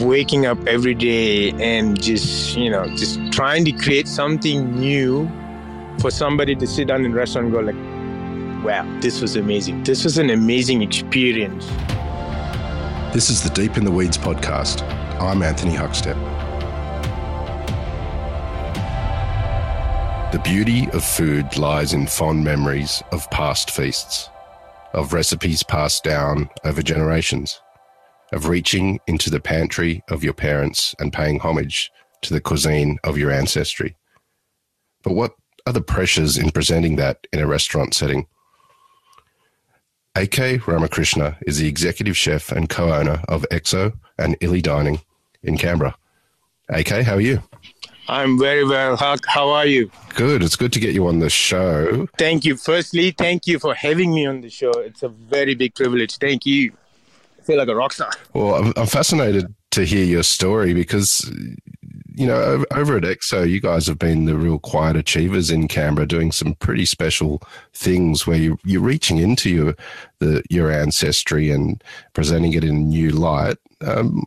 waking up every day and just you know just trying to create something new for somebody to sit down in a restaurant and go like wow this was amazing. This was an amazing experience. This is the deep in the weeds podcast. I'm anthony huckstep. The beauty of food lies in fond memories of past feasts of recipes passed down over generations of reaching into the pantry of your parents and paying homage to the cuisine of your ancestry. But what are the pressures in presenting that in a restaurant setting? AK Ramakrishna is the executive chef and co owner of XO and Illy Dining in Canberra. AK, how are you? I'm very well. How, how are you? Good. It's good to get you on the show. Thank you. Firstly, thank you for having me on the show. It's a very big privilege. Thank you feel like a rock star. Well, I'm, I'm fascinated to hear your story because you know, over at XO, you guys have been the real quiet achievers in Canberra, doing some pretty special things where you, you're reaching into your the your ancestry and presenting it in a new light. Um,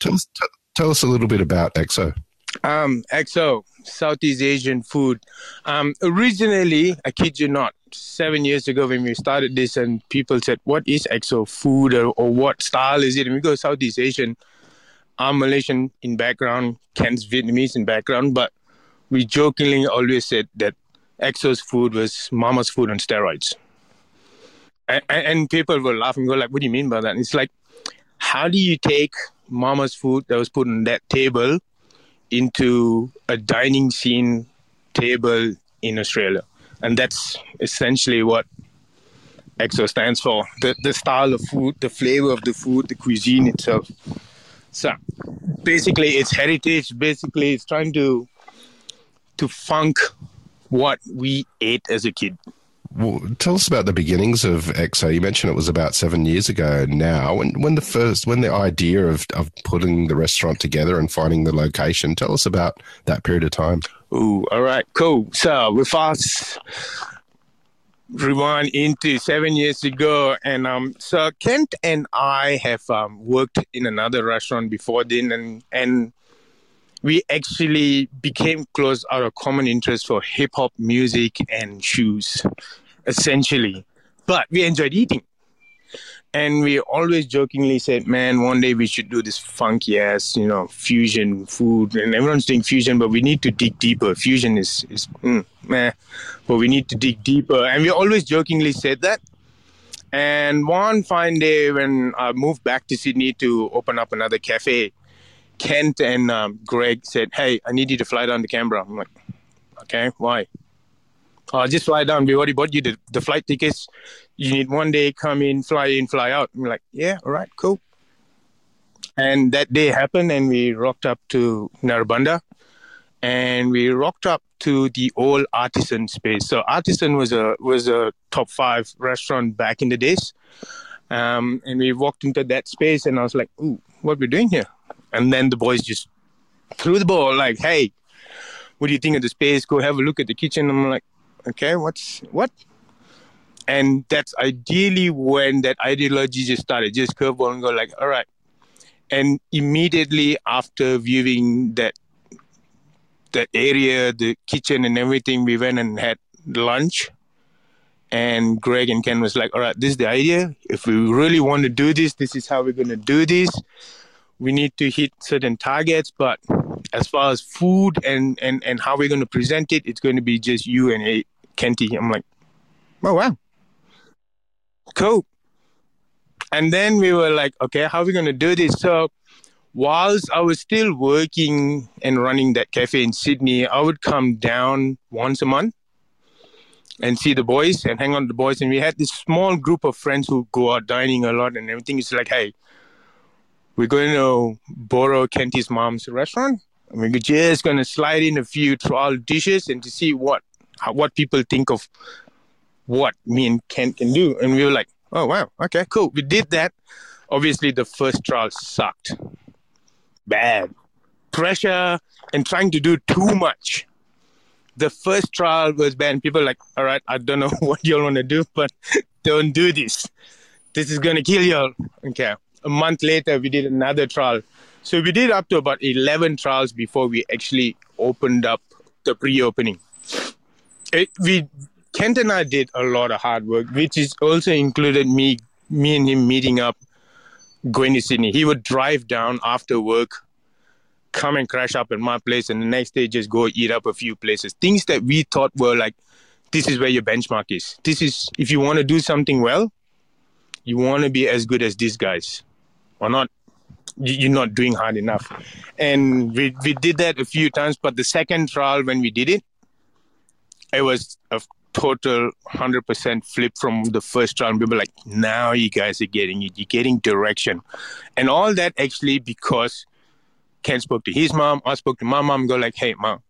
tell us, t- tell us a little bit about XO. Um, XO, Southeast Asian food. Um, originally, I kid you not, seven years ago when we started this, and people said, "What is XO food, or, or what style is it?" And we go Southeast Asian. I'm Malaysian in background, Ken's Vietnamese in background, but we jokingly always said that XO's food was mama's food on steroids. And, and people were laughing, go like, "What do you mean by that?" And it's like, how do you take mama's food that was put on that table into a dining scene table in Australia? And that's essentially what XO stands for: the the style of food, the flavor of the food, the cuisine itself. So basically, it's heritage. Basically, it's trying to to funk what we ate as a kid. Well, tell us about the beginnings of XO. You mentioned it was about seven years ago now. When when the first when the idea of of putting the restaurant together and finding the location. Tell us about that period of time. Ooh, all right, cool. So with us, rewind into seven years ago, and um, so Kent and I have um, worked in another restaurant before then, and and we actually became close out of common interest for hip hop music and shoes, essentially. But we enjoyed eating. And we always jokingly said, man, one day we should do this funky ass, you know, fusion food. And everyone's doing fusion, but we need to dig deeper. Fusion is, is mm, meh, but we need to dig deeper. And we always jokingly said that. And one fine day when I moved back to Sydney to open up another cafe, Kent and um, Greg said, "Hey, I need you to fly down to Canberra." I'm like, "Okay, why?" Uh, just fly down. We already bought you the, the flight tickets. You need one day come in, fly in, fly out. I'm like, "Yeah, all right, cool." And that day happened, and we rocked up to Narrabundah, and we rocked up to the old Artisan space. So Artisan was a was a top five restaurant back in the days. Um, and we walked into that space, and I was like, "Ooh, what we're doing here?" And then the boys just threw the ball like, hey, what do you think of the space? Go have a look at the kitchen. I'm like, okay, what's what? And that's ideally when that ideology just started, just curveball and go like, all right. And immediately after viewing that that area, the kitchen and everything, we went and had lunch. And Greg and Ken was like, all right, this is the idea. If we really want to do this, this is how we're going to do this we need to hit certain targets but as far as food and and and how we're going to present it it's going to be just you and a kenty i'm like oh wow cool and then we were like okay how are we going to do this? So whilst i was still working and running that cafe in sydney i would come down once a month and see the boys and hang on the boys. And we had this small group of friends who go out dining a lot and everything. Is like hey we're going to borrow Kenty's mom's restaurant. And we're just going to slide in a few trial dishes and to see what what people think of what me and Kent can do. And we were like, oh, wow, okay, cool. We did that. Obviously, the first trial sucked. Bad. Pressure and trying to do too much. The first trial was bad. People like, all right, I don't know what y'all want to do, but don't do this. This is going to kill y'all. Okay a month later, we did another trial. So we did up to about 11 trials before we actually opened up the pre-opening. We Kent and I did a lot of hard work, which is also included me me and him meeting up, going to Sydney. He would drive down after work, come and crash up at my place, and the next day just go eat up a few places. Things that we thought were like, this is where your benchmark is. This is if you want to do something well, you want to be as good as these guys, or not. You're not doing hard enough, and we we did that a few times. But the second trial when we did it, it was a total 100% flip from the first trial. And people like, now you guys are getting it. You're getting direction. And all that actually because Ken spoke to his mom. I spoke to my mom. Go like, hey, mom,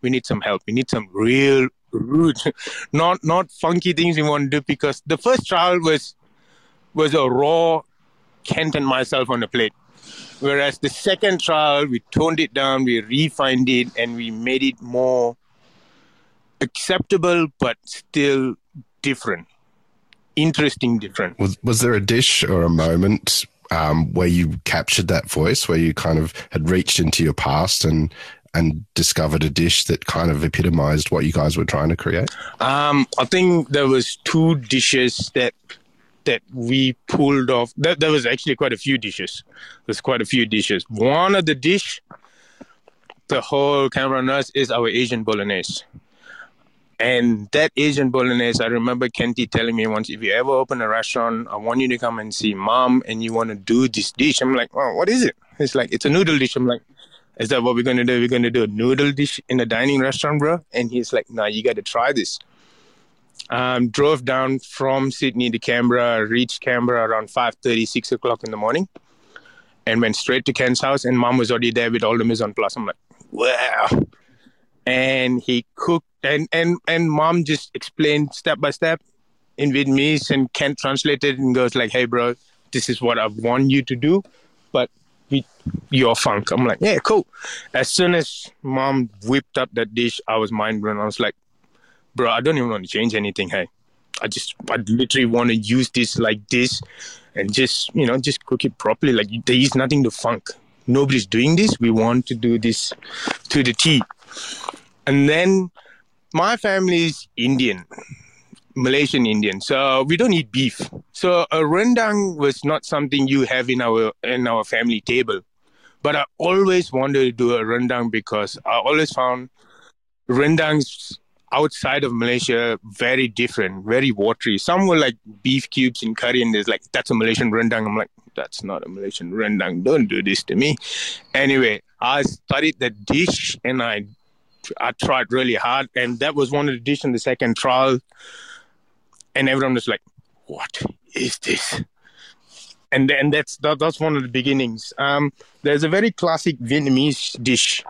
we need some help. We need some real root, not not funky things we want to do. Because the first trial was was a raw Kent and myself on the plate. Whereas the second trial, we toned it down, we refined it, and we made it more acceptable but still different. Interesting different. Was, was there a dish or a moment um, where you captured that voice where you kind of had reached into your past and and discovered a dish that kind of epitomized what you guys were trying to create? Um, i think there was two dishes that that we pulled off. That there was actually quite a few dishes. There's quite a few dishes. One of the dish the whole Canberra knows is our asian bolognese and that Asian bolognese, I remember Kenty telling me once, if you ever open a restaurant, I want you to come and see mom and you want to do this dish. I'm like, what is it? It's like, it's a noodle dish. I'm like, is that what we're going to do? We're going to do a noodle dish in a dining restaurant, bro? And he's like, nah, you got to try this. Um, drove down from Sydney to Canberra, reached Canberra around 5.30, 6 o'clock in the morning and went straight to Ken's house and mom was already there with all the mise en place. I'm like, wow. And he cooked and and and mom just explained step by step in Vietnamese, and Kent translated and goes like, "Hey, bro, this is what I want you to do, but we, your funk." I'm like, "Yeah, cool." As soon as mom whipped up that dish, I was mind blown. I was like, "Bro, I don't even want to change anything. Hey, I just, I literally want to use this like this, and just, you know, just cook it properly. Like there is nothing to funk. Nobody's doing this. We want to do this to the T." And then my family is Indian, Malaysian Indian, so we don't eat beef. So a rendang was not something you have in our in our family table. But I always wanted to do a rendang because I always found rendangs outside of Malaysia very different, very watery. Some were like beef cubes in curry, and there's like that's a Malaysian rendang. I'm like, that's not a Malaysian rendang. Don't do this to me. Anyway, I studied the dish and I I tried really hard, and that was one of the dishes in the second trial. And everyone was like, "What is this?" And then that's that, that's one of the beginnings. Um, there's a very classic Vietnamese dish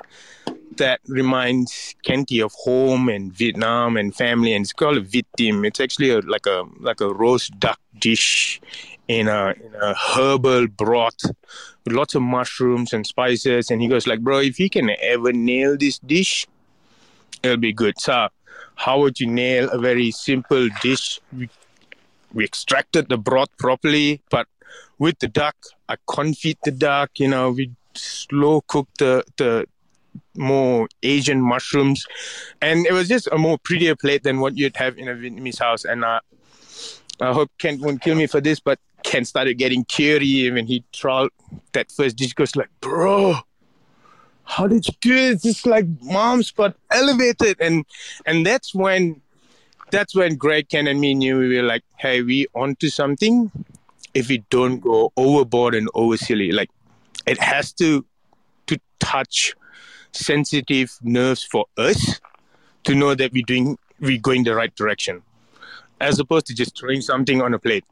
that reminds Kenty of home and Vietnam and family, and it's called a vit tiem. It's actually a, like a like a roast duck dish in a in a herbal broth with lots of mushrooms and spices. And he goes like, "Bro, if you can ever nail this dish, it'll be good. So, how would you nail a very simple dish? We, extracted the broth properly, but with the duck, I confit the duck. You know, we slow cook the the more Asian mushrooms, and it was just a more prettier plate than what you'd have in a Vietnamese house. And uh, I hope Kent won't kill me for this, but Kent started getting teary when he tried that first dish. Goes like, bro, how did you do it? It's just like mom's but elevated. And and that's when that's when Greg, Ken, and me knew we were like, hey, we onto something if we don't go overboard and over silly. Like it has to to touch sensitive nerves for us to know that we're doing we're going the right direction. As opposed to just throwing something on a plate.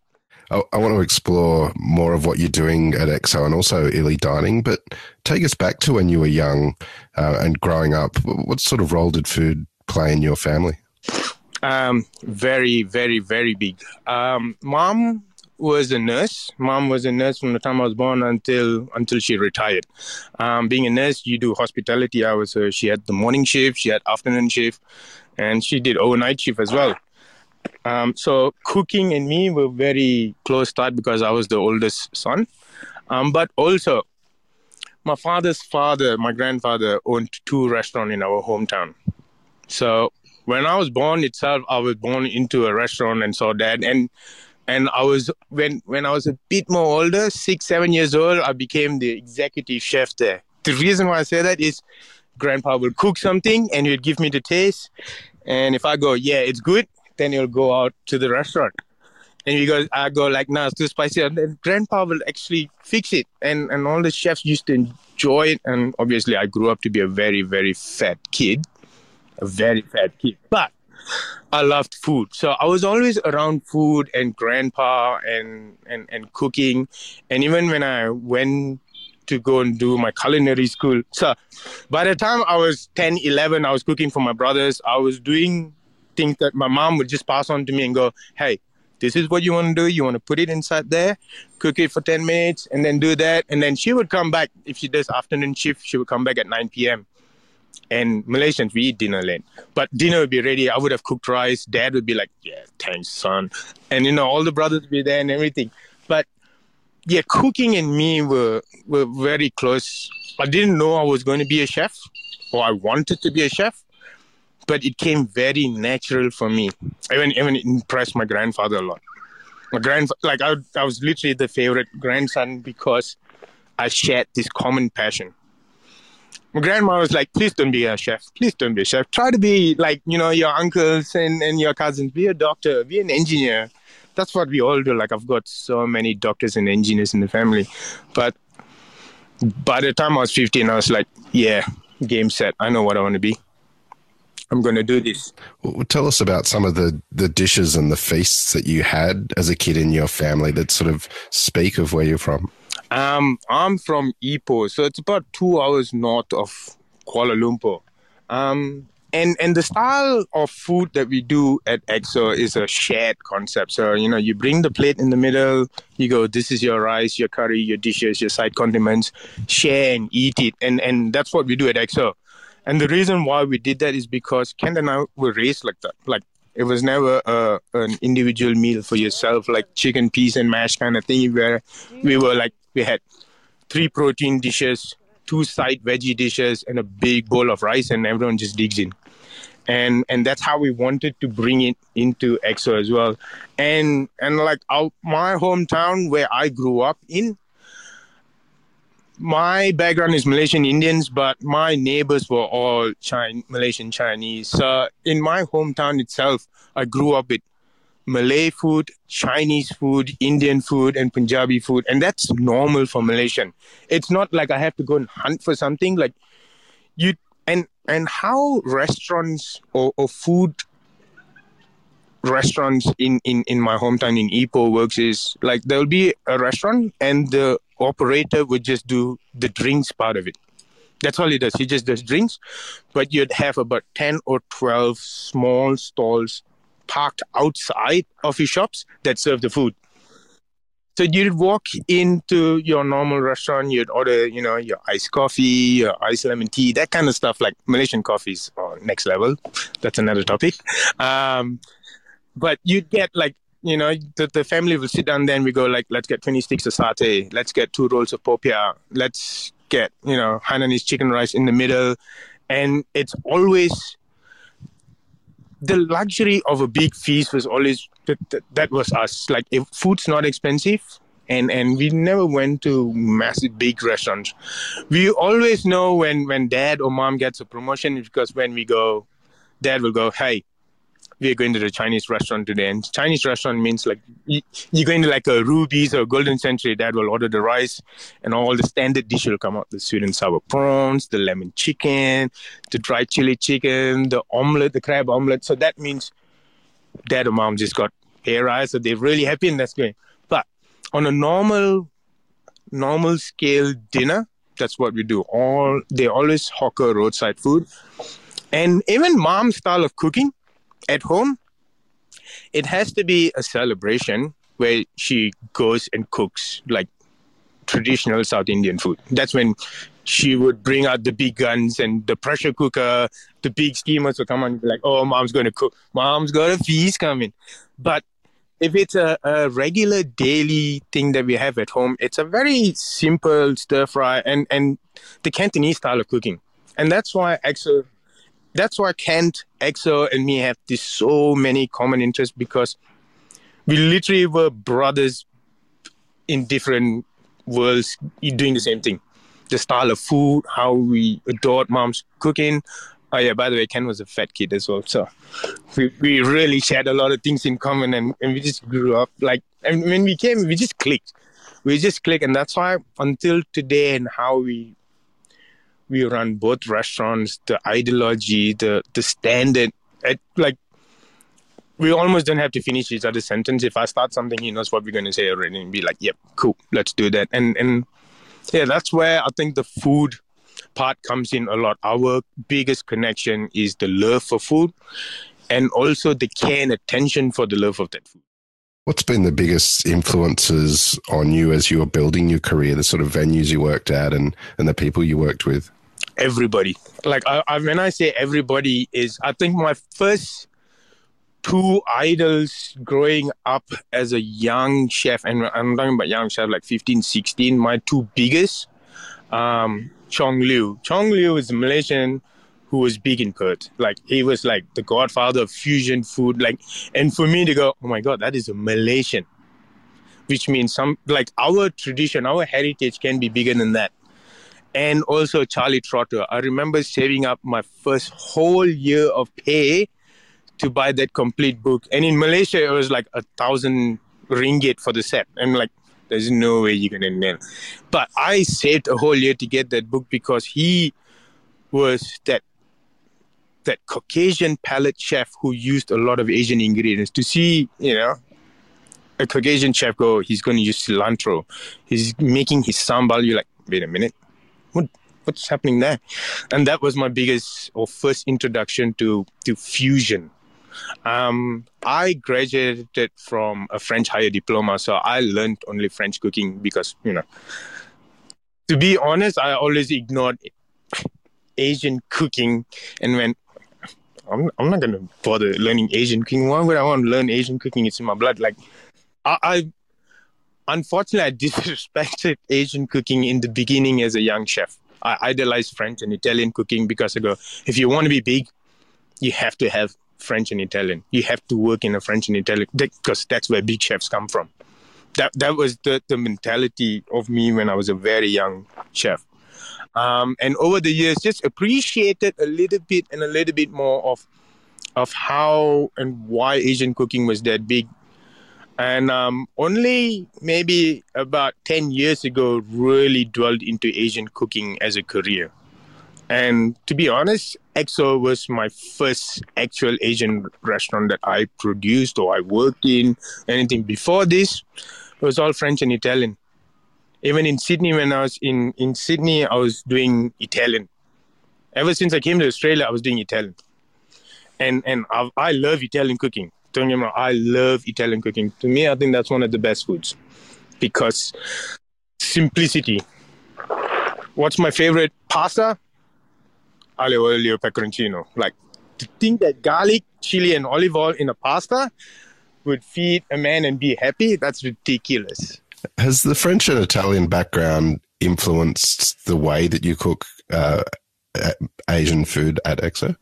I, I, want to explore more of what you're doing at XO and also Illy Dining, but take us back to when you were young uh, and growing up. What sort of role did food play in your family? Um, very, very, very big. Um, mom was a nurse. Mom was a nurse from the time I was born until until she retired. Um, being a nurse, you do hospitality hours. So she had the morning shift, she had afternoon shift, and she did overnight shift as well. Um, so cooking and me were very close tied because I was the oldest son. Um, but also, my father's father, my grandfather, owned two restaurants in our hometown. So when I was born itself, I was born into a restaurant and saw that. And and I was when when I was a bit more older, six seven years old, I became the executive chef there. The reason why I say that is, grandpa will cook something and he'd give me the taste, and if I go, yeah, it's good, then he'll go out to the restaurant. And you go, I go like, nah, it's too spicy. And then grandpa will actually fix it. And and all the chefs used to enjoy it. And obviously I grew up to be a very, very fat kid. A very fat kid. But I loved food. So I was always around food and grandpa and, and, and cooking. And even when I went to go and do my culinary school. So by the time I was 10, 11, I was cooking for my brothers. I was doing things that my mom would just pass on to me and go, hey, this is what you want to do. You want to put it inside there, cook it for 10 minutes, and then do that. And then she would come back. If she does afternoon shift, she would come back at 9 p.m. And Malaysians, we eat dinner late. But dinner would be ready. I would have cooked rice. Dad would be like, yeah, thanks, son. And, you know, all the brothers would be there and everything. But yeah, cooking and me were, were very close. I didn't know I was going to be a chef or I wanted to be a chef but it came very natural for me. Even even impressed my grandfather a lot. My grand like I, I was literally the favorite grandson because I shared this common passion. My grandma was like, please don't be a chef. Please don't be a chef. Try to be like, you know, your uncles and, and your cousins. Be a doctor, be an engineer. That's what we all do. Like I've got so many doctors and engineers in the family. But by the time I was 15, I was like, yeah, game set. I know what I want to be. I'm going to do this. Well, tell us about some of the, the dishes and the feasts that you had as a kid in your family that sort of speak of where you're from. Um, I'm from Ipoh, so it's about two hours north of Kuala Lumpur. Um, and and the style of food that we do at XO is a shared concept. So you know, you bring the plate in the middle. You go, this is your rice, your curry, your dishes, your side condiments. Share and eat it, and and that's what we do at XO. And the reason why we did that is because Kent and I were raised like that. Like it was never a, an individual meal for yourself, like chicken, peas, and mash kind of thing. Where we were like we had three protein dishes, two side veggie dishes, and a big bowl of rice, and everyone just digs in. And and that's how we wanted to bring it into XO as well. And and like our, my hometown where I grew up in, my background is Malaysian Indians, but my neighbors were all Chinese, Malaysian Chinese. So in my hometown itself, I grew up with Malay food, Chinese food, Indian food, and Punjabi food, and that's normal for Malaysian. It's not like I have to go and hunt for something. Like you and and how restaurants or, or food restaurants in, in, in my hometown in Ipoh works is like there'll be a restaurant and the operator would just do the drinks part of it. That's all he does. He just does drinks, but you'd have about 10 or 12 small stalls parked outside of his shops that serve the food. So you'd walk into your normal restaurant, you'd order, you know, your iced coffee, your iced lemon tea, that kind of stuff, like Malaysian coffees or next level. That's another topic. Um, but you'd get like you know the, the family will sit down then we go like let's get 20 sticks of satay. Let's get two rolls of popiah let's get you know hainanese chicken rice in the middle. And it's always the luxury of a big feast was always that, that, that was us. Like if food's not expensive and and we never went to massive big restaurants. We always know when when dad or mom gets a promotion because when we go dad will go hey we're going to the Chinese restaurant today. And Chinese restaurant means like you're going to like a Ruby's or Golden Century. Dad will order the rice, and all the standard dish will come out: the sweet and sour prawns, the lemon chicken, the dried chili chicken, the omelet, the crab omelet. So that means dad or mom just got hair eyes, so they're really happy, and that's great. But on a normal, normal scale dinner, that's what we do. All they always hawker roadside food, and even mom's style of cooking at home, it has to be a celebration where she goes and cooks like traditional South Indian food. That's when she would bring out the big guns and the pressure cooker, the big steamers would come on and be like, oh, mom's going to cook. Mom's got a feast coming. But if it's a, a regular daily thing that we have at home, it's a very simple stir fry and, and the Cantonese style of cooking. And that's why XO, that's why Kent, XO, and me have this so many common interests because we literally were brothers in different worlds doing the same thing. The style of food, how we adored mom's cooking, Oh yeah, by the way, Ken was a fat kid as well, so we, we really shared a lot of things in common, and, and we just grew up like. And when we came, we just clicked. We just clicked, and that's why until today, and how we we run both restaurants, the ideology, the the standard, it, like we almost don't have to finish each other's sentence. If I start something, he knows what we're going to say already, and be like, "Yep, cool, let's do that." And and yeah, that's where I think the food part comes in a lot. Our biggest connection is the love for food and also the care and attention for the love of that food. What's been the biggest influences on you as you were building your career, the sort of venues you worked at and, and the people you worked with? Everybody. Like, I, I, when I say everybody, is I think my first two idols growing up as a young chef, and I'm talking about young chef, like 15, 16, my two biggest um, Cheong Liew. Cheong Liew is a Malaysian who was big in Perth. Like he was like the godfather of fusion food. Like, and for me to go, oh my god, that is a Malaysian, which means some like our tradition, our heritage can be bigger than that. And also Charlie Trotter. I remember saving up my first whole year of pay to buy that complete book. And in Malaysia, it was like a thousand ringgit for the set. And like, there's no way you're gonna nail. But I saved a whole year to get that book because he was that that Caucasian palate chef who used a lot of Asian ingredients. To see, you know, a Caucasian chef go, he's to use cilantro. He's making his sambal. You're like, wait a minute, what what's happening there? And that was my biggest or first introduction to to fusion. Um, I graduated from a French higher diploma, so I learned only French cooking because, you know, to be honest, I always ignored Asian cooking and went, I'm, I'm not to bother learning Asian cooking. Why would I want to learn Asian cooking? It's in my blood. Like, I, I unfortunately, I disrespected Asian cooking in the beginning as a young chef. I idolized French and Italian cooking because I go, if you want to be big, you have to have French and Italian. You have to work in a French and Italian because that's where big chefs come from. That that was the, the mentality of me when I was a very young chef. Um, and over the years, just appreciated a little bit and a little bit more of of how and why Asian cooking was that big. And um, only maybe about 10 years ago, really dwelled into Asian cooking as a career. And to be honest, XO was my first actual Asian restaurant that I produced or I worked in. Anything before this it was all French and Italian. Even in Sydney, when I was in, in Sydney, I was doing Italian. Ever since I came to Australia, I was doing Italian. And and I, I love Italian cooking. Don't get me wrong, I love Italian cooking. To me, I think that's one of the best foods because simplicity. What's my favorite pasta? aglio olio peperoncino. Like to think that garlic, chili, and olive oil in a pasta would feed a man and be happy, that's ridiculous. Has the French and Italian background influenced the way that you cook uh, Asian food at XO?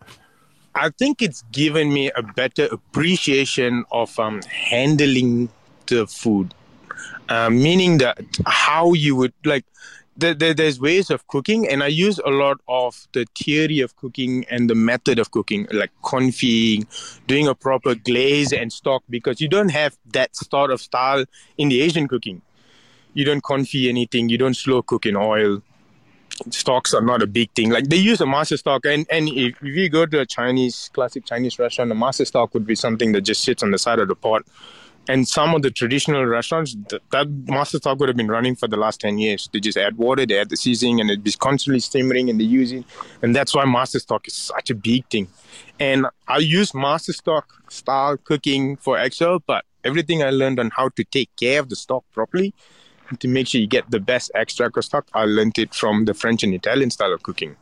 I think it's given me a better appreciation of um, handling the food, uh, meaning that how you would like the, the, there's ways of cooking, and I use a lot of the theory of cooking and the method of cooking, like confying, doing a proper glaze and stock, because you don't have that sort of style in the Asian cooking. You don't confy anything, you don't slow cook in oil. Stocks are not a big thing. Like they use a master stock, and, and if, if you go to a Chinese, classic Chinese restaurant, a master stock would be something that just sits on the side of the pot and some of the traditional restaurants, th- that master stock would have been running for the last 10 years. They just add water, they add the seasoning, and it'd be constantly simmering and they use it. And that's why master stock is such a big thing. And I use master stock style cooking for XO, but everything I learned on how to take care of the stock properly to make sure you get the best extract of stock, I learned it from the French and Italian style of cooking.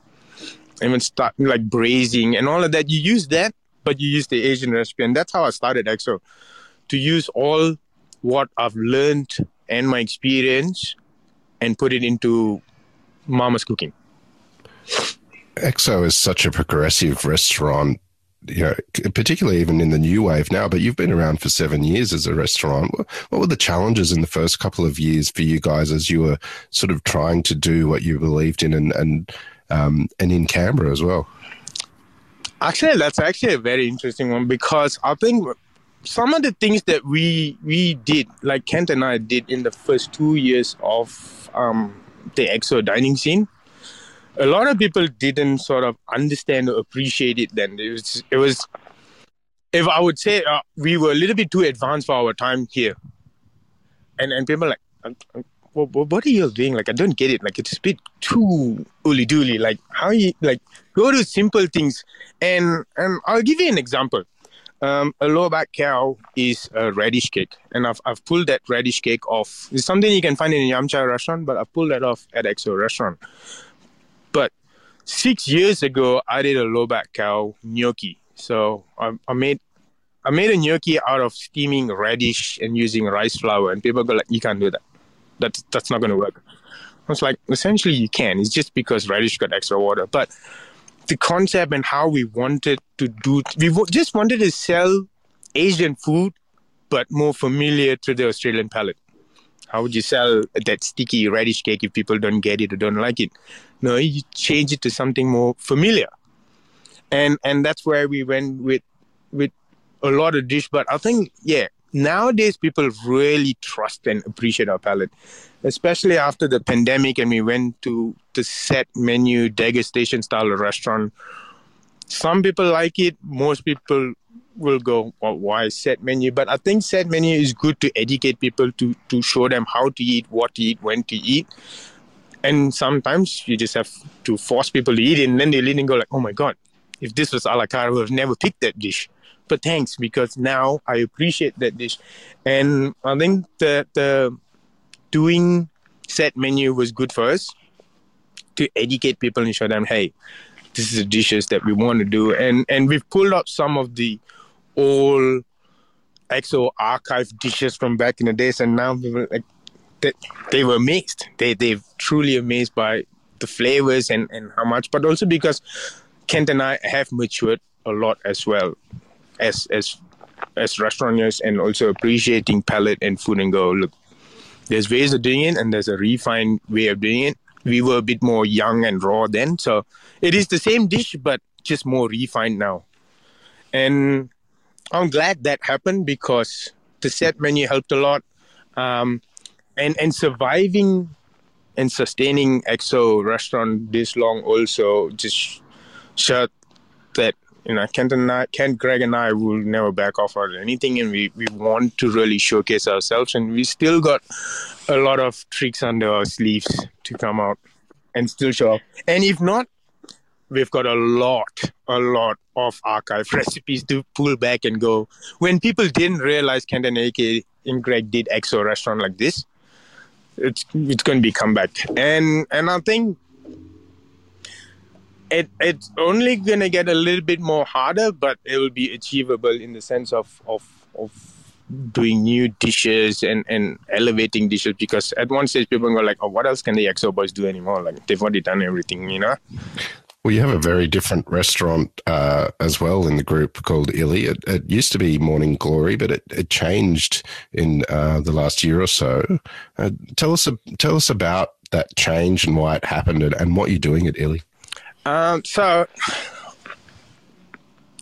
Even start like braising and all of that, you use that, but you use the Asian recipe. And that's how I started XO to use all what I've learned and my experience and put it into mama's cooking. XO is such a progressive restaurant, you know, particularly even in the new wave now. But you've been around for seven years as a restaurant. What were the challenges in the first couple of years for you guys as you were sort of trying to do what you believed in, and and um, and in Canberra as well? Actually, that's actually a very interesting one because I think some of the things that we we did, like Kent and I did in the first two years of um, the XO dining scene, a lot of people didn't sort of understand or appreciate it then. It was, it was if I would say uh, we were a little bit too advanced for our time here. And and people like, what, what are you doing? Like, I don't get it. Like, it's a bit too ooly dooly. Like, how you, like, go to simple things. And, and I'll give you an example. Um, a lo bak go is a radish cake, and I've, I've pulled that radish cake off. It's something you can find in a yum cha restaurant, but I've pulled that off at XO restaurant. Six years ago, I did a lo bak go gnocchi. So I, I made I made a gnocchi out of steaming radish and using rice flour, and people go like, "You can't do that. That's that's not going to work." I was like, essentially, you can. It's just because radish got extra water, but the concept and how we wanted to do we just wanted to sell asian food but more familiar to the australian palate how would you sell that sticky radish cake if people don't get it or don't like it no you change it to something more familiar. And and that's where we went with with a lot of dish. But i think yeah nowadays people really trust and appreciate our palate especially after the pandemic and we went to the set menu degustation style restaurant. Some people like it most people will go well, why set menu? But i think set menu is good to educate people to to show them how to eat what to eat when to eat and sometimes you just have to force people to eat it and then they lean and go like oh my god if this was a la carte i would have never picked that dish but thanks because now i appreciate that dish and i think that the doing set menu was good for us to educate people and show them, hey, this is the dishes that we want to do. And and we've pulled up some of the old XO archive dishes from back in the days, and now like they, they were amazed. They they've truly amazed by the flavors and, and how much, but also because Kent and I have matured a lot as well as as as restaurants and also appreciating palate and food and go look there's ways of doing it and there's a refined way of doing it. We were a bit more young and raw then, so it is the same dish but just more refined now. And I'm glad that happened because the set menu helped a lot. Um, and and surviving and sustaining XO restaurant this long also just showed that you know, Kent and I, Kent, Greg, and I will never back off on anything, and we we want to really showcase ourselves, and we still got a lot of tricks under our sleeves to come out and still show up. And if not, we've got a lot, a lot of archive recipes to pull back and go. When people didn't realize Kent and AK and Greg did XO restaurant like this, it's it's going to be comeback, and and I think it it's only gonna get a little bit more harder, but it will be achievable in the sense of of of doing new dishes and and elevating dishes because at one stage people go like, oh, what else can the XO boys do anymore? Like they've already done everything, you know. Well, you have a very different restaurant uh, as well in the group called Illy. It, it, used to be Morning Glory, but it, it changed in uh, the last year or so. Uh, tell us tell us about that change and why it happened and, and what you're doing at Illy. Um, so,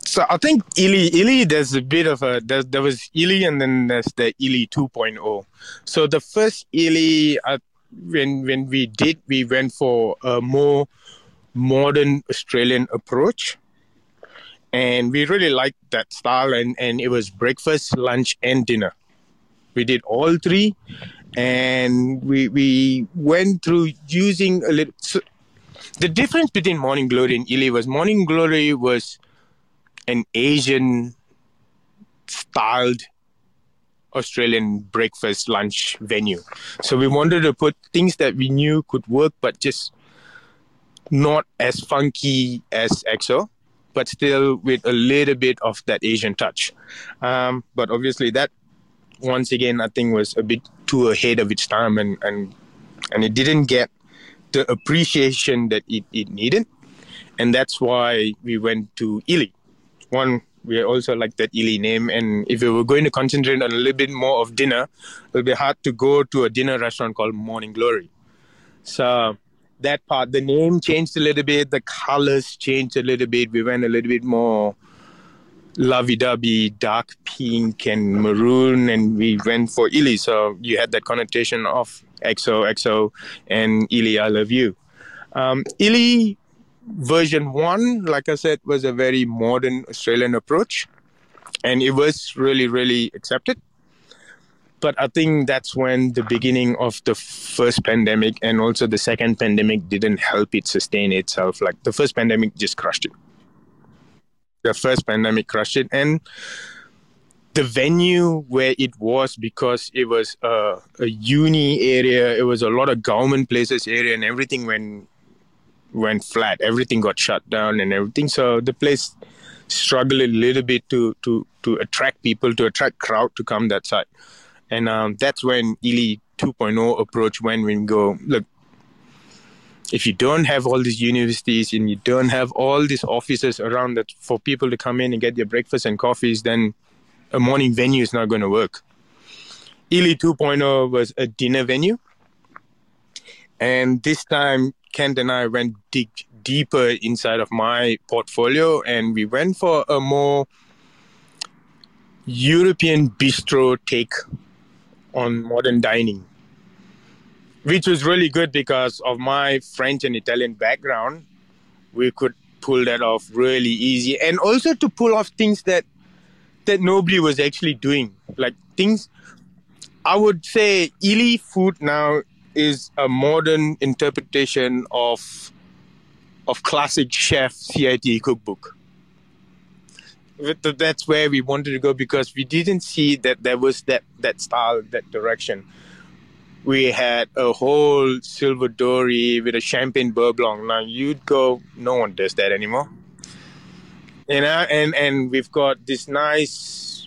so I think Illy, Illy, there's a bit of a there, there was Illy, and then there's the Illy 2.0. So the first Illy, uh, when when we did, we went for a more modern Australian approach, and we really liked that style. And and it was breakfast, lunch, and dinner. We did all three, and we we went through using a little. So the difference between Morning Glory and Illy was Morning Glory was an Asian styled Australian breakfast lunch venue. So we wanted to put things that we knew could work, but just not as funky as XO, but still with a little bit of that Asian touch. Um, but obviously that once again I think was a bit too ahead of its time and and and it didn't get the appreciation that it, it needed. And that's why we went to Ili. One, we also like that Ili name. And if we were going to concentrate on a little bit more of dinner, it would be hard to go to a dinner restaurant called Morning Glory. So that part, the name changed a little bit, the colors changed a little bit. We went a little bit more lovey-dovey, dark pink and maroon, and we went for Ili. So you had that connotation of XO, XO, and Ili, I love you. Um, Ili version one, like I said, was a very modern Australian approach, and it was really, really accepted. But I think that's when the beginning of the first pandemic and also the second pandemic didn't help it sustain itself. Like the first pandemic just crushed it the first pandemic crushed it, and the venue where it was because it was a, a uni area, it was a lot of government places area, and everything went went flat. Everything got shut down and everything. So the place struggled a little bit to to to attract people, to attract crowd to come that side, and um, that's when Ili 2.0 approach when we go look if you don't have all these universities and you don't have all these offices around that for people to come in and get their breakfast and coffees, then a morning venue is not going to work. Ili 2.0 was a dinner venue. And this time, Kent and I went dig deeper inside of my portfolio and we went for a more European bistro take on modern dining which was really good because of my French and Italian background. We could pull that off really easy, and also to pull off things that that nobody was actually doing, like things. I would say Ili food now is a modern interpretation of of classic chef CIT cookbook. That's where we wanted to go because we didn't see that there was that that style, that direction we had a whole silver dory with a champagne beurre blanc. Now you'd go, no one does that anymore. You know, and and we've got this nice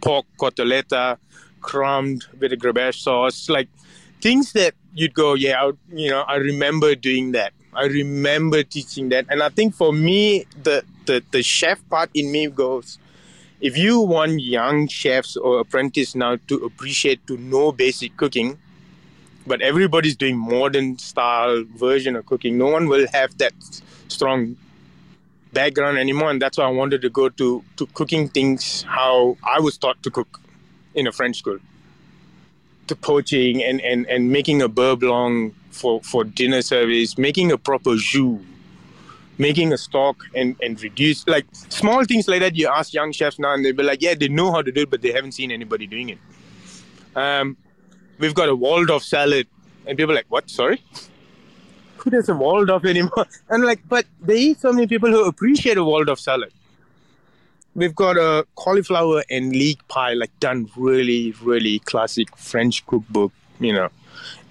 pork cotoletta crumbed with a grenache sauce, like things that you'd go, yeah, I, you know, I remember doing that. I remember teaching that, and I think for me, the the the chef part in me goes. If you want young chefs or apprentices now to appreciate, to know basic cooking, but everybody's doing modern style version of cooking. No one will have that strong background anymore, and that's why I wanted to go to to cooking things how I was taught to cook in a French school. To poaching and, and, and making a beurre for, for dinner service, making a proper jus, making a stock and, and reduce like small things like that. You ask young chefs now and they'll be like, yeah, they know how to do it, but they haven't seen anybody doing it. Um, we've got a Waldorf salad. And people are like, what? Sorry? Who does a Waldorf anymore? And like, but there is so many people who appreciate a Waldorf salad. We've got a cauliflower and leek pie, like done really, really classic French cookbook, you know.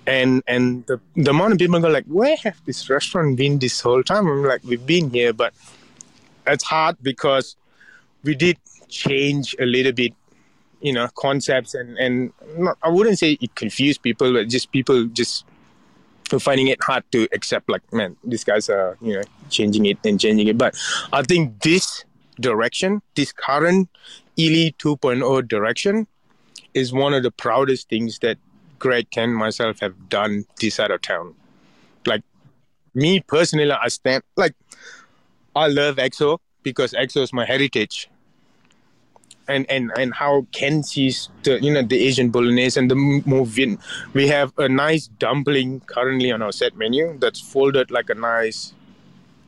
And and the, the amount of people go like, where have this restaurant been this whole time? I'm like, we've been here, but it's hard because we did change a little bit you know concepts and and not, I wouldn't say it confused people, but just people just finding it hard to accept. Like, man, these guys are you know changing it and changing it. But I think this direction, this current Ili 2.0 direction, is one of the proudest things that Greg and myself have done this side of town. Like me personally, I stand like I love XO because XO is my heritage and and and how Ken sees the you know the Asian bolognese and the more Vin. We have a nice dumpling currently on our set menu that's folded like a nice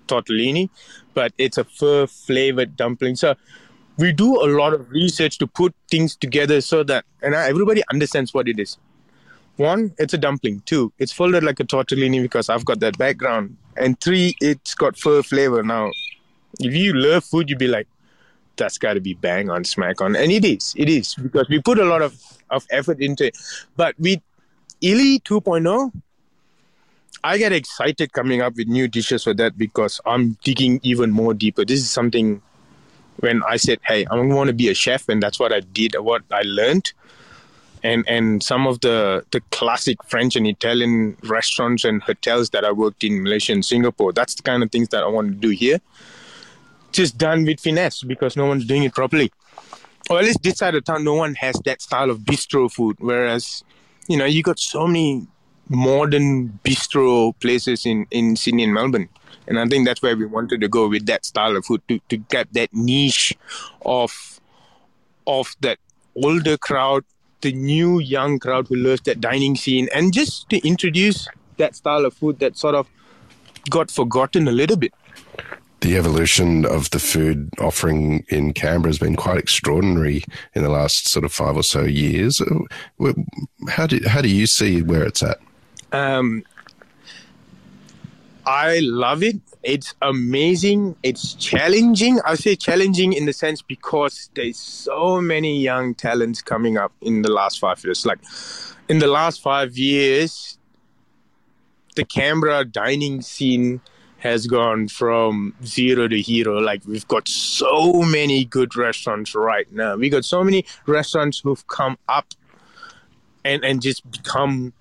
tortellini, but it's a pho flavored dumpling. So we do a lot of research to put things together so that and everybody understands what it is. One, it's a dumpling. Two, it's folded like a tortellini because I've got that background. And three, it's got pho flavor. Now, if you love food, you'd be like, that's got to be bang on smack on and it is it is because we put a lot of, of effort into it but with ili 2.0 i get excited coming up with new dishes for that because i'm digging even more deeper this is something when i said hey i want to be a chef and that's what i did what i learned and and some of the the classic French and Italian restaurants and hotels that I worked in Malaysia and Singapore. That's the kind of things that I want to do here. Just done with finesse because no one's doing it properly. Or at least this side of town, no one has that style of bistro food. Whereas, you know, you got so many modern bistro places in, in Sydney and Melbourne. And I think that's where we wanted to go with that style of food to, to get that niche of of that older crowd, the new young crowd who loves that dining scene, and just to introduce that style of food that sort of got forgotten a little bit. The evolution of the food offering in Canberra has been quite extraordinary in the last sort of five or so years. How do how do you see where it's at? Um, I love it. It's amazing. It's challenging. I say challenging in the sense because there's so many young talents coming up in the last five years. Like in the last five years, the Canberra dining scene has gone from zero to hero. Like we've got so many good restaurants right now. We got so many restaurants who've come up and and just become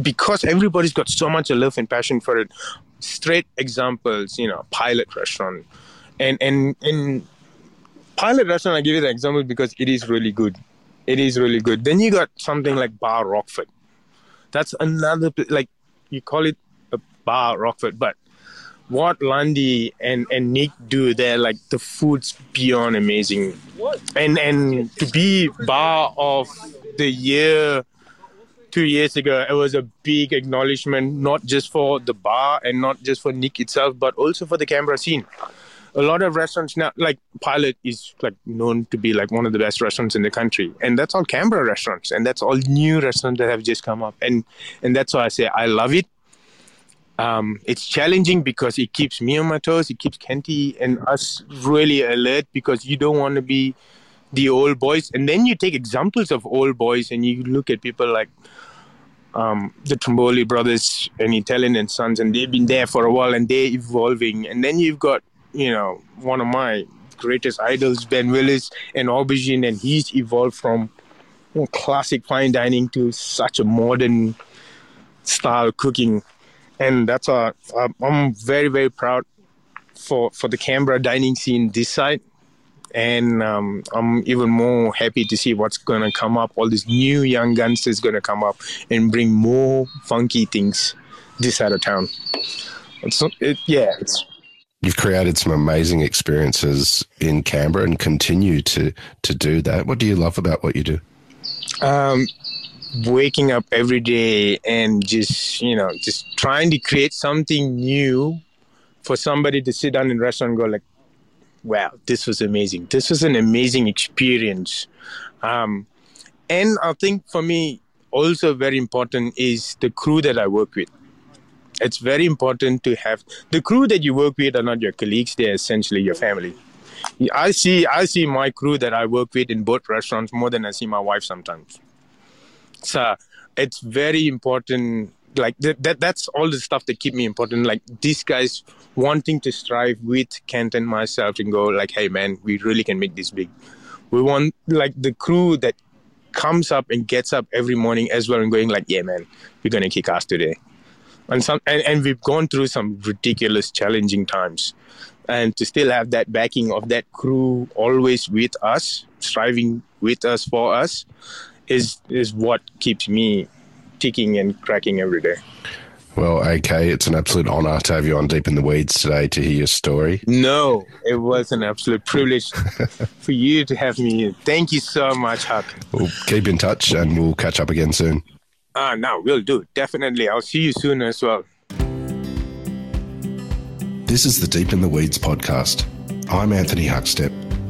because everybody's got so much love and passion for it straight examples, you know, pilot restaurant. And and in pilot restaurant, I give you the example because it is really good. It is really good. Then you got something like Bar Rochford. That's another like you call it a Bar Rochford, but what Lundy and, and Nick do there, like the food's beyond amazing. What? And and to be bar of the year two years ago, it was a big acknowledgement, not just for the bar and not just for Nick itself, but also for the Canberra scene. A lot of restaurants now, like Pilot, is like known to be like one of the best restaurants in the country, and that's all Canberra restaurants, and that's all new restaurants that have just come up, and and that's why I say I love it. Um, it's challenging because it keeps me on my toes, it keeps Kenty and us really alert because you don't want to be the old boys, and then you take examples of old boys and you look at people like um, the Trimboli brothers and Italian and Sons, and they've been there for a while and they're evolving. And then you've got, you know, one of my greatest idols, Ben Willis and Aubergine, and he's evolved from you know, classic fine dining to such a modern style cooking. And that's a, I'm very, very proud for, for the Canberra dining scene this side and um, I'm even more happy to see what's going to come up. All these new young guns is going to come up and bring more funky things this side of town. It's it, yeah. It's, You've created some amazing experiences in Canberra and continue to to do that. What do you love about what you do? Um, waking up every day and just you know just trying to create something new for somebody to sit down in a restaurant and go like wow, this was amazing. This was an amazing experience. Um, and I think for me, also very important is the crew that I work with. It's very important to have the crew that you work with are not your colleagues; they're essentially your family. I see, I see my crew that I work with in both restaurants more than I see my wife sometimes. So it's very important like that, that that's all the stuff that keep me important like these guys wanting to strive with kent and myself and go like hey man we really can make this big. We want like the crew that comes up and gets up every morning as well and going like yeah man we're gonna kick ass today. And some and, and we've gone through some ridiculous challenging times. And to still have that backing of that crew always with us striving with us for us is is what keeps me ticking and cracking every day. Well, AK, it's an absolute honor to have you on Deep in the Weeds today to hear your story. No, it was an absolute privilege for you to have me. Thank you so much, Huck. We'll keep in touch and we'll catch up again soon. Ah, uh, no, we'll do. Definitely. I'll see you soon as well. This is the Deep in the Weeds podcast. I'm Anthony Huckstep.